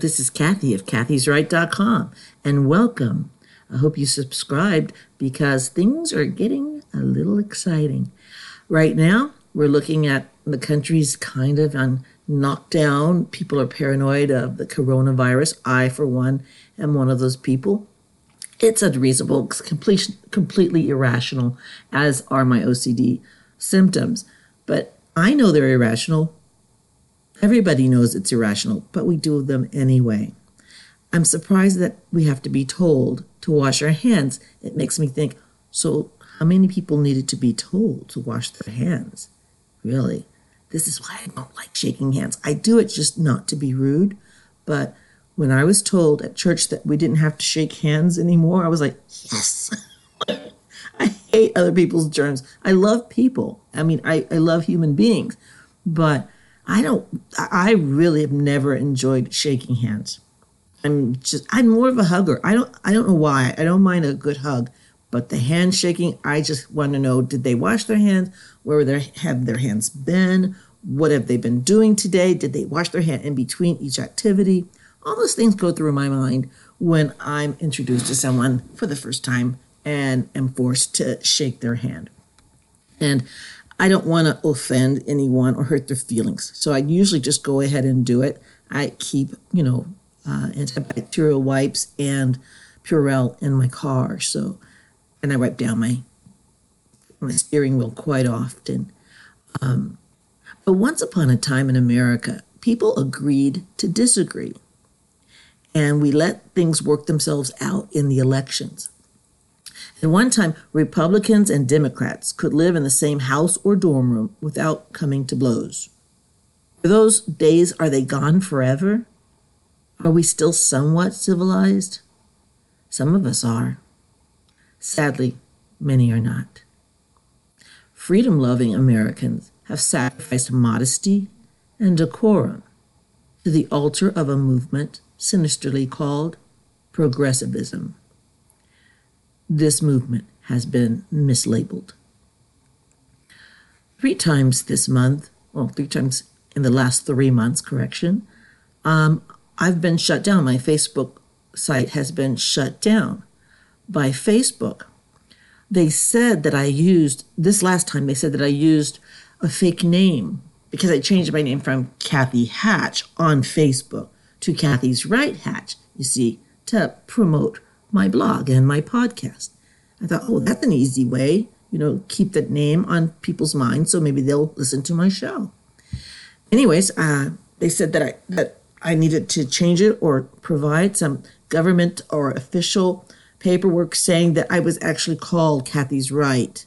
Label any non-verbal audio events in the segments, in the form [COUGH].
This is Kathy of kathysright.com and welcome. I hope you subscribed because things are getting a little exciting. Right now, we're looking at the country's kind of on knockdown. People are paranoid of the coronavirus. I, for one, am one of those people. It's unreasonable, it's complete, completely irrational, as are my OCD symptoms. But I know they're irrational Everybody knows it's irrational, but we do them anyway. I'm surprised that we have to be told to wash our hands. It makes me think so, how many people needed to be told to wash their hands? Really? This is why I don't like shaking hands. I do it just not to be rude, but when I was told at church that we didn't have to shake hands anymore, I was like, yes. [LAUGHS] I hate other people's germs. I love people. I mean, I, I love human beings, but I don't, I really have never enjoyed shaking hands. I'm just, I'm more of a hugger. I don't, I don't know why. I don't mind a good hug, but the handshaking, I just want to know, did they wash their hands? Where they have their hands been? What have they been doing today? Did they wash their hand in between each activity? All those things go through my mind when I'm introduced to someone for the first time and am forced to shake their hand. And I don't want to offend anyone or hurt their feelings. So I usually just go ahead and do it. I keep, you know, uh, antibacterial wipes and Purell in my car. So, and I wipe down my my steering wheel quite often. Um, but once upon a time in America, people agreed to disagree, and we let things work themselves out in the elections. At one time, Republicans and Democrats could live in the same house or dorm room without coming to blows. Those days, are they gone forever? Are we still somewhat civilized? Some of us are. Sadly, many are not. Freedom loving Americans have sacrificed modesty and decorum to the altar of a movement sinisterly called progressivism this movement has been mislabeled. Three times this month, well, three times in the last three months, correction, um, I've been shut down. My Facebook site has been shut down by Facebook. They said that I used, this last time, they said that I used a fake name because I changed my name from Kathy Hatch on Facebook to Kathy's Right Hatch, you see, to promote my blog and my podcast. I thought, oh, that's an easy way, you know, keep that name on people's minds so maybe they'll listen to my show. Anyways, uh, they said that I that I needed to change it or provide some government or official paperwork saying that I was actually called Kathy's Right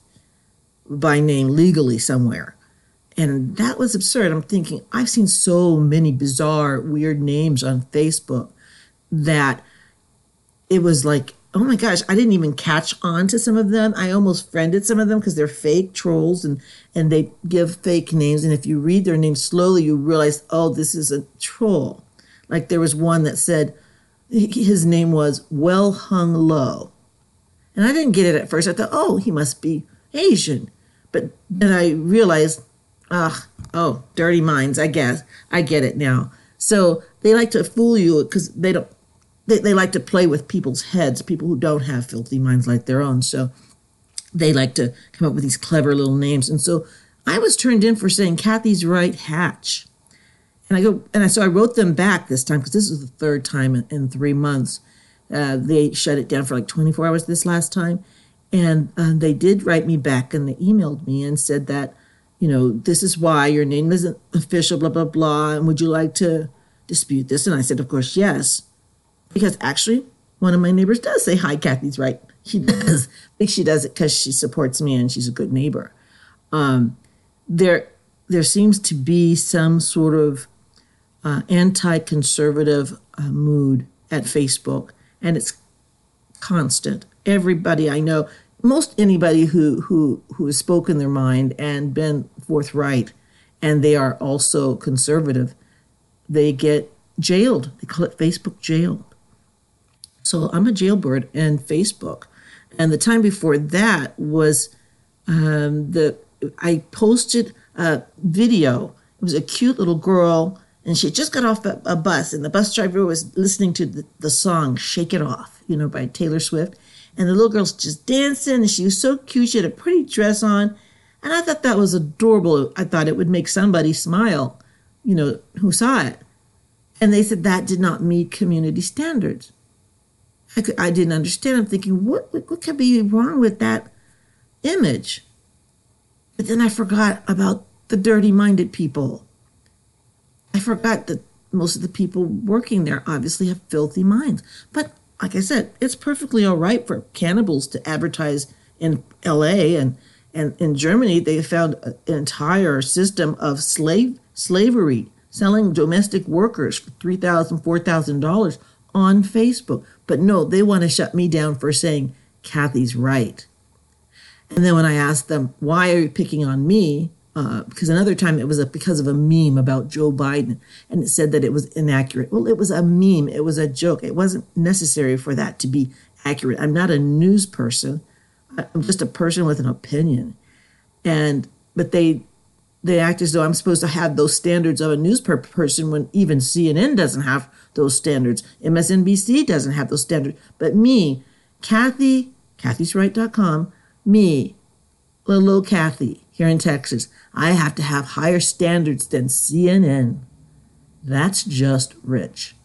by name legally somewhere. And that was absurd. I'm thinking, I've seen so many bizarre, weird names on Facebook that it was like, oh my gosh, I didn't even catch on to some of them. I almost friended some of them because they're fake trolls and and they give fake names. And if you read their names slowly, you realize, oh, this is a troll. Like there was one that said his name was Well Hung Low. And I didn't get it at first. I thought, oh, he must be Asian. But then I realized, ah, oh, dirty minds, I guess. I get it now. So they like to fool you because they don't they, they like to play with people's heads, people who don't have filthy minds like their own. So they like to come up with these clever little names. And so I was turned in for saying Kathy's right hatch. And I go, and I, so I wrote them back this time because this is the third time in, in three months. Uh, they shut it down for like 24 hours this last time. And uh, they did write me back and they emailed me and said that, you know, this is why your name isn't official, blah, blah, blah. And would you like to dispute this? And I said, of course, yes because actually one of my neighbors does say hi kathy's right. She does. I think she does it because she supports me and she's a good neighbor. Um, there there seems to be some sort of uh, anti-conservative uh, mood at facebook and it's constant. Everybody i know most anybody who who who has spoken their mind and been forthright and they are also conservative they get jailed. They call it facebook jail so I'm a jailbird and Facebook. And the time before that was um, the I posted a video. It was a cute little girl and she just got off a, a bus, and the bus driver was listening to the, the song "Shake It Off," you know, by Taylor Swift, and the little girl's just dancing, and she was so cute. She had a pretty dress on, and I thought that was adorable. I thought it would make somebody smile, you know, who saw it. And they said that did not meet community standards. I, could, I didn't understand. I'm thinking, what, what, could be wrong with that image? But then I forgot about the dirty minded people. I forgot that most of the people working there obviously have filthy minds. But like I said, it's perfectly all right for cannibals to advertise in LA and and in Germany they found an entire system of slave slavery selling domestic workers for $3,000, $4,000 on Facebook. But no, they want to shut me down for saying Kathy's right. And then when I asked them, why are you picking on me? Uh, because another time it was a, because of a meme about Joe Biden and it said that it was inaccurate. Well, it was a meme, it was a joke. It wasn't necessary for that to be accurate. I'm not a news person, I'm just a person with an opinion. And, but they, they act as though I'm supposed to have those standards of a news person when even CNN doesn't have those standards. MSNBC doesn't have those standards. But me, Kathy, kathysright.com, me, little Kathy here in Texas, I have to have higher standards than CNN. That's just rich.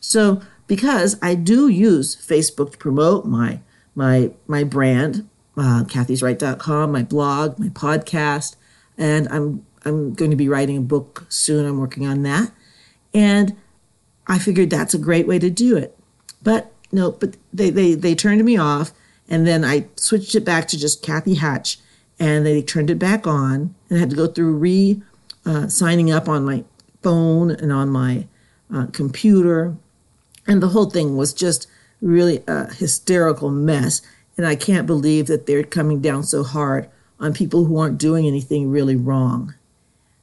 So, because I do use Facebook to promote my my my brand, uh, kathysright.com, my blog, my podcast, and I'm I'm going to be writing a book soon. I'm working on that, and I figured that's a great way to do it. But no, but they they they turned me off, and then I switched it back to just Kathy Hatch, and they turned it back on, and I had to go through re uh, signing up on my phone and on my uh, computer, and the whole thing was just really a hysterical mess. And I can't believe that they're coming down so hard on people who aren't doing anything really wrong.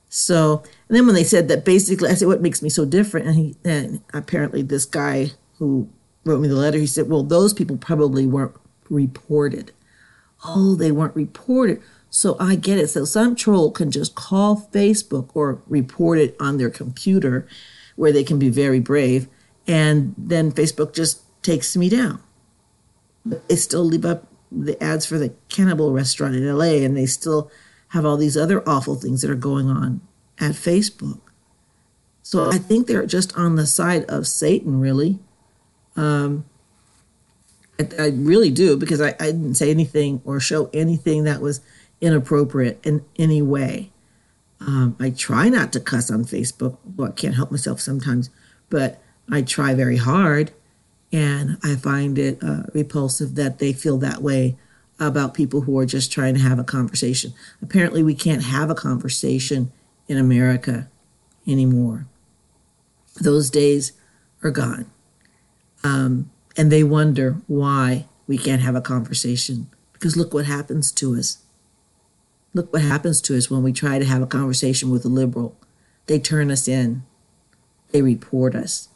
So, and then when they said that, basically, I said, "What makes me so different?" And he, and apparently, this guy who wrote me the letter, he said, "Well, those people probably weren't reported. Oh, they weren't reported. So I get it. So some troll can just call Facebook or report it on their computer, where they can be very brave, and then Facebook just takes me down. But they still leave up the ads for the cannibal restaurant in LA, and they still have all these other awful things that are going on at Facebook. So I think they're just on the side of Satan, really. Um, I, I, really do because I, I didn't say anything or show anything that was inappropriate in any way. Um, I try not to cuss on Facebook. Well, I can't help myself sometimes, but I try very hard. And I find it uh, repulsive that they feel that way about people who are just trying to have a conversation. Apparently, we can't have a conversation in America anymore. Those days are gone. Um, and they wonder why we can't have a conversation. Because look what happens to us. Look what happens to us when we try to have a conversation with a liberal. They turn us in, they report us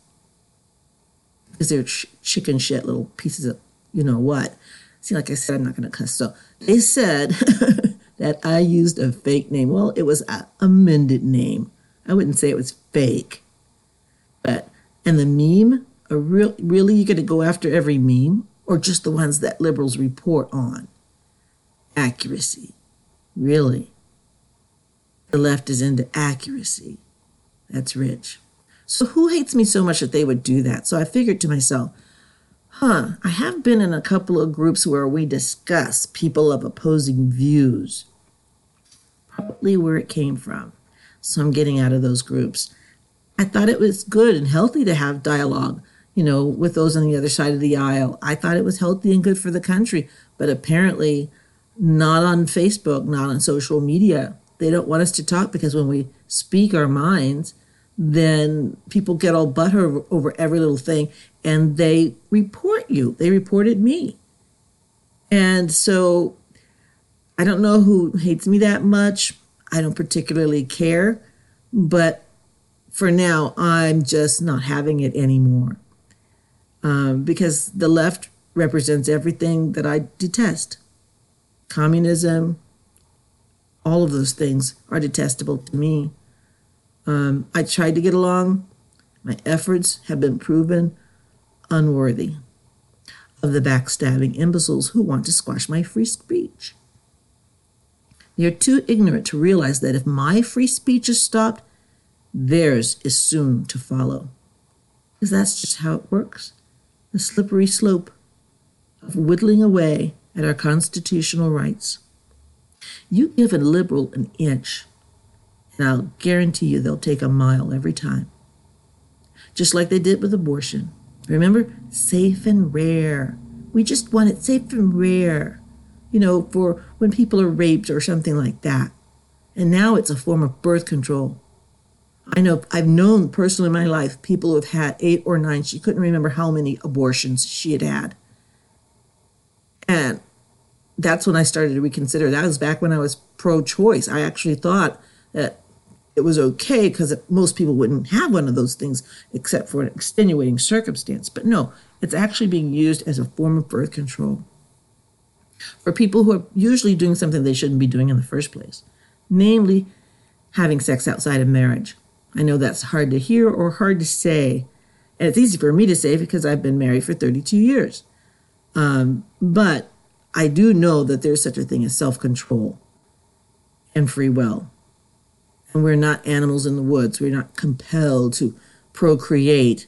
because they're ch- chicken shit little pieces of you know what. See, like I said, I'm not going to cuss. So they said [LAUGHS] that I used a fake name. Well, it was a amended name. I wouldn't say it was fake, but and the meme, a real really you going to go after every meme or just the ones that liberals report on? Accuracy, really. The left is into accuracy. That's rich. So who hates me so much that they would do that? So I figured to myself, huh, I have been in a couple of groups where we discuss people of opposing views. Probably where it came from. So I'm getting out of those groups. I thought it was good and healthy to have dialogue, you know, with those on the other side of the aisle. I thought it was healthy and good for the country, but apparently not on Facebook, not on social media. They don't want us to talk because when we speak our minds, then people get all butthurt over every little thing and they report you. They reported me. And so I don't know who hates me that much. I don't particularly care. But for now, I'm just not having it anymore. Um, because the left represents everything that I detest communism, all of those things are detestable to me. Um, I tried to get along. My efforts have been proven unworthy of the backstabbing imbeciles who want to squash my free speech. They are too ignorant to realize that if my free speech is stopped, theirs is soon to follow. Because that's just how it works the slippery slope of whittling away at our constitutional rights. You give a liberal an inch, and I'll guarantee you they'll take a mile every time. Just like they did with abortion. Remember? Safe and rare. We just want it safe and rare, you know, for when people are raped or something like that. And now it's a form of birth control. I know I've known personally in my life people who have had eight or nine, she couldn't remember how many abortions she had had. And that's when I started to reconsider. That was back when I was pro choice. I actually thought that it was okay because most people wouldn't have one of those things except for an extenuating circumstance. But no, it's actually being used as a form of birth control for people who are usually doing something they shouldn't be doing in the first place, namely having sex outside of marriage. I know that's hard to hear or hard to say. And it's easy for me to say because I've been married for 32 years. Um, but I do know that there's such a thing as self control and free will. We're not animals in the woods. We're not compelled to procreate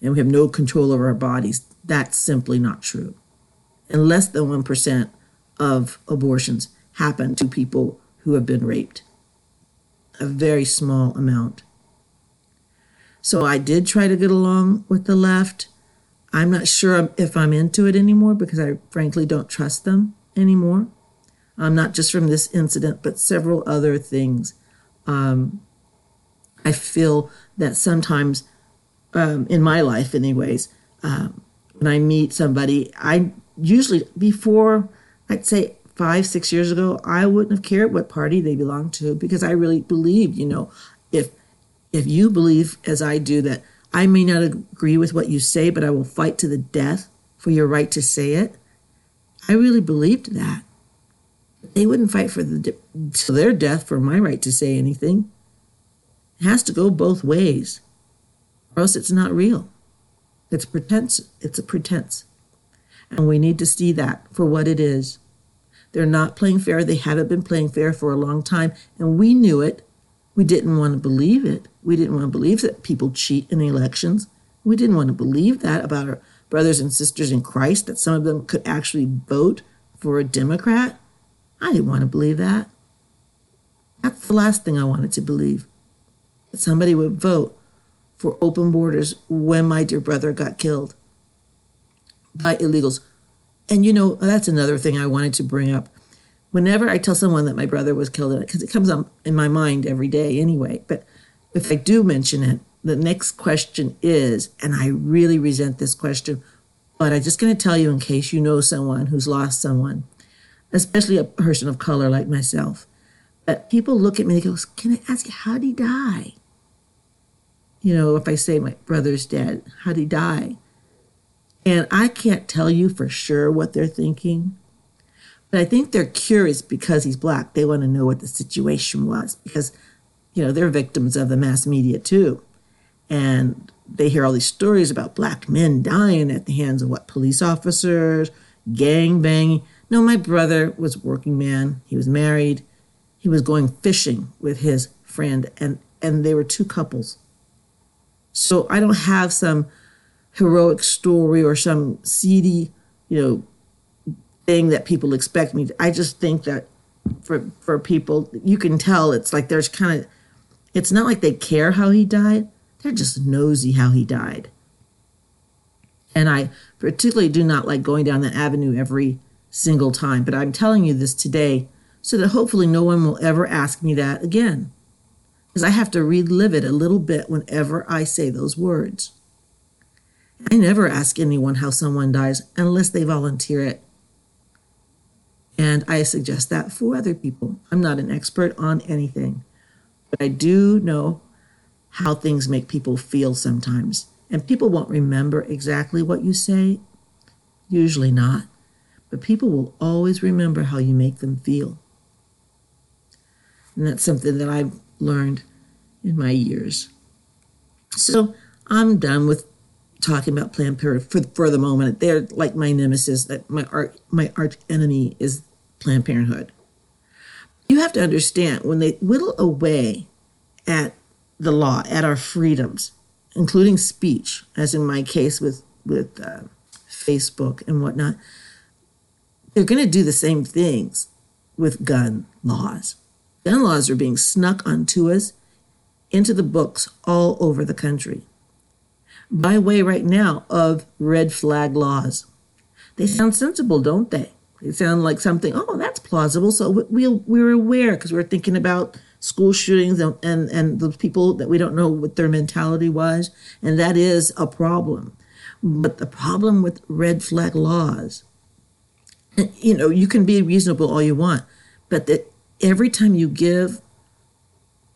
and we have no control over our bodies. That's simply not true. And less than 1% of abortions happen to people who have been raped a very small amount. So I did try to get along with the left. I'm not sure if I'm into it anymore because I frankly don't trust them anymore. Um, not just from this incident, but several other things. Um, I feel that sometimes, um, in my life, anyways, um, when I meet somebody, I usually, before I'd say five, six years ago, I wouldn't have cared what party they belonged to because I really believed, you know, if if you believe as I do that I may not agree with what you say, but I will fight to the death for your right to say it. I really believed that. They wouldn't fight for the their death for my right to say anything. It has to go both ways, or else it's not real. It's pretense. It's a pretense, and we need to see that for what it is. They're not playing fair. They haven't been playing fair for a long time. And we knew it. We didn't want to believe it. We didn't want to believe that people cheat in elections. We didn't want to believe that about our brothers and sisters in Christ, that some of them could actually vote for a Democrat. I didn't want to believe that. That's the last thing I wanted to believe that somebody would vote for open borders when my dear brother got killed by illegals and you know, that's another thing I wanted to bring up. Whenever I tell someone that my brother was killed because it comes up in my mind every day anyway, but if I do mention it, the next question is, and I really resent this question, but I'm just going to tell you in case you know someone who's lost someone, especially a person of color like myself. But people look at me and they go, Can I ask you, how did he die? You know, if I say my brother's dead, how did he die? And I can't tell you for sure what they're thinking, but I think they're curious because he's black. They want to know what the situation was because, you know, they're victims of the mass media too. And they hear all these stories about black men dying at the hands of what police officers, gang banging. No, my brother was a working man. He was married. He was going fishing with his friend, and and they were two couples. So I don't have some heroic story or some seedy, you know, thing that people expect me to. I just think that for for people, you can tell it's like there's kind of it's not like they care how he died. They're just nosy how he died. And I particularly do not like going down that avenue every single time. But I'm telling you this today so that hopefully no one will ever ask me that again. Because I have to relive it a little bit whenever I say those words. I never ask anyone how someone dies unless they volunteer it. And I suggest that for other people. I'm not an expert on anything, but I do know how things make people feel sometimes. And people won't remember exactly what you say, usually not, but people will always remember how you make them feel. And that's something that I've learned in my years. So I'm done with talking about Planned Parenthood for, for the moment. They're like my nemesis, that my art, my arch enemy is Planned Parenthood. You have to understand when they whittle away at the law, at our freedoms, including speech, as in my case with with uh, Facebook and whatnot, they're going to do the same things with gun laws. Gun laws are being snuck onto us into the books all over the country by way right now of red flag laws. They sound sensible, don't they? They sound like something, oh, that's plausible. So we, we're aware because we're thinking about school shootings and, and, and the people that we don't know what their mentality was. And that is a problem. But the problem with red flag laws, you know, you can be reasonable all you want, but that every time you give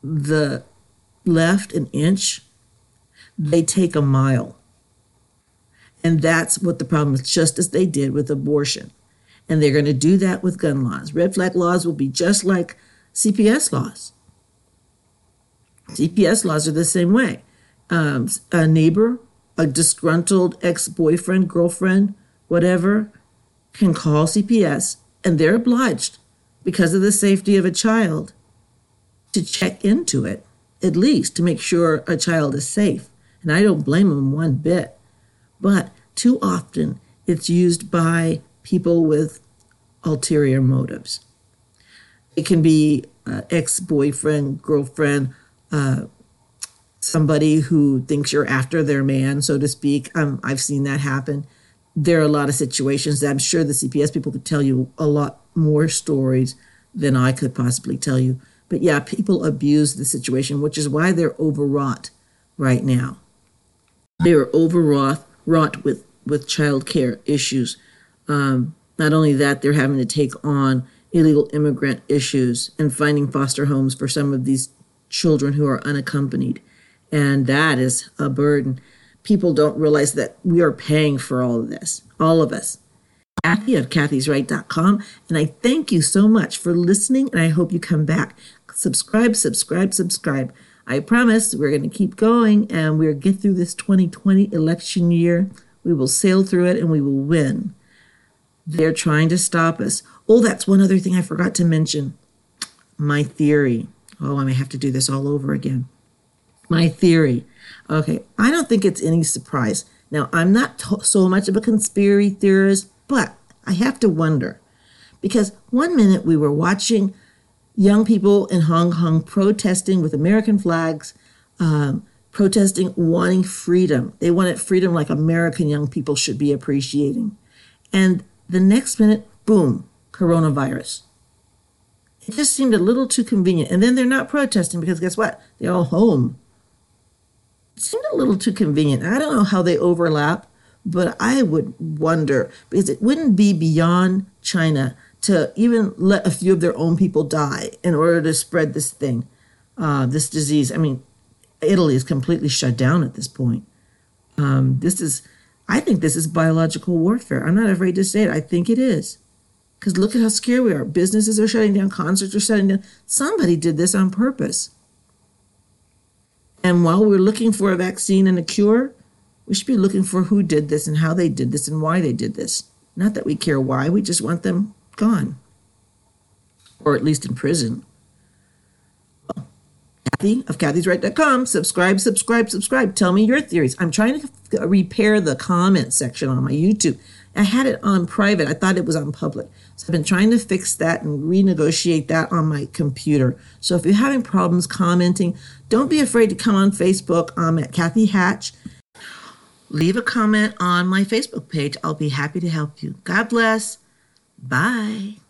the left an inch, they take a mile. And that's what the problem is, just as they did with abortion. And they're going to do that with gun laws. Red flag laws will be just like CPS laws. CPS laws are the same way. Um, a neighbor, a disgruntled ex boyfriend, girlfriend, whatever, can call CPS and they're obliged, because of the safety of a child, to check into it, at least to make sure a child is safe. And I don't blame them one bit. But too often it's used by people with ulterior motives. It can be uh, ex boyfriend, girlfriend, uh, somebody who thinks you're after their man, so to speak. Um, I've seen that happen. There are a lot of situations that I'm sure the CPS people could tell you a lot more stories than I could possibly tell you. But yeah, people abuse the situation, which is why they're overwrought right now. They are overwrought wrought with, with child care issues. Um, not only that, they're having to take on illegal immigrant issues and finding foster homes for some of these children who are unaccompanied. And that is a burden. People don't realize that we are paying for all of this, all of us. Kathy of kathysright.com. And I thank you so much for listening, and I hope you come back. Subscribe, subscribe, subscribe. I promise we're going to keep going and we'll get through this 2020 election year. We will sail through it and we will win. They're trying to stop us. Oh, that's one other thing I forgot to mention. My theory. Oh, I may have to do this all over again. My theory. Okay, I don't think it's any surprise. Now, I'm not so much of a conspiracy theorist, but I have to wonder because one minute we were watching young people in Hong Kong protesting with American flags, um, protesting, wanting freedom. They wanted freedom like American young people should be appreciating. And the next minute, boom, coronavirus. It just seemed a little too convenient. And then they're not protesting because guess what? They're all home. Seemed a little too convenient. I don't know how they overlap, but I would wonder because it wouldn't be beyond China to even let a few of their own people die in order to spread this thing, uh, this disease. I mean, Italy is completely shut down at this point. Um, this is, I think this is biological warfare. I'm not afraid to say it. I think it is. Because look at how scared we are. Businesses are shutting down, concerts are shutting down. Somebody did this on purpose. And while we're looking for a vaccine and a cure, we should be looking for who did this and how they did this and why they did this. Not that we care why, we just want them gone, or at least in prison. Well, Kathy of kathysright.com. Subscribe, subscribe, subscribe. Tell me your theories. I'm trying to repair the comment section on my YouTube. I had it on private. I thought it was on public. So I've been trying to fix that and renegotiate that on my computer. So if you're having problems commenting, don't be afraid to come on Facebook. I'm at Kathy Hatch. Leave a comment on my Facebook page. I'll be happy to help you. God bless. Bye.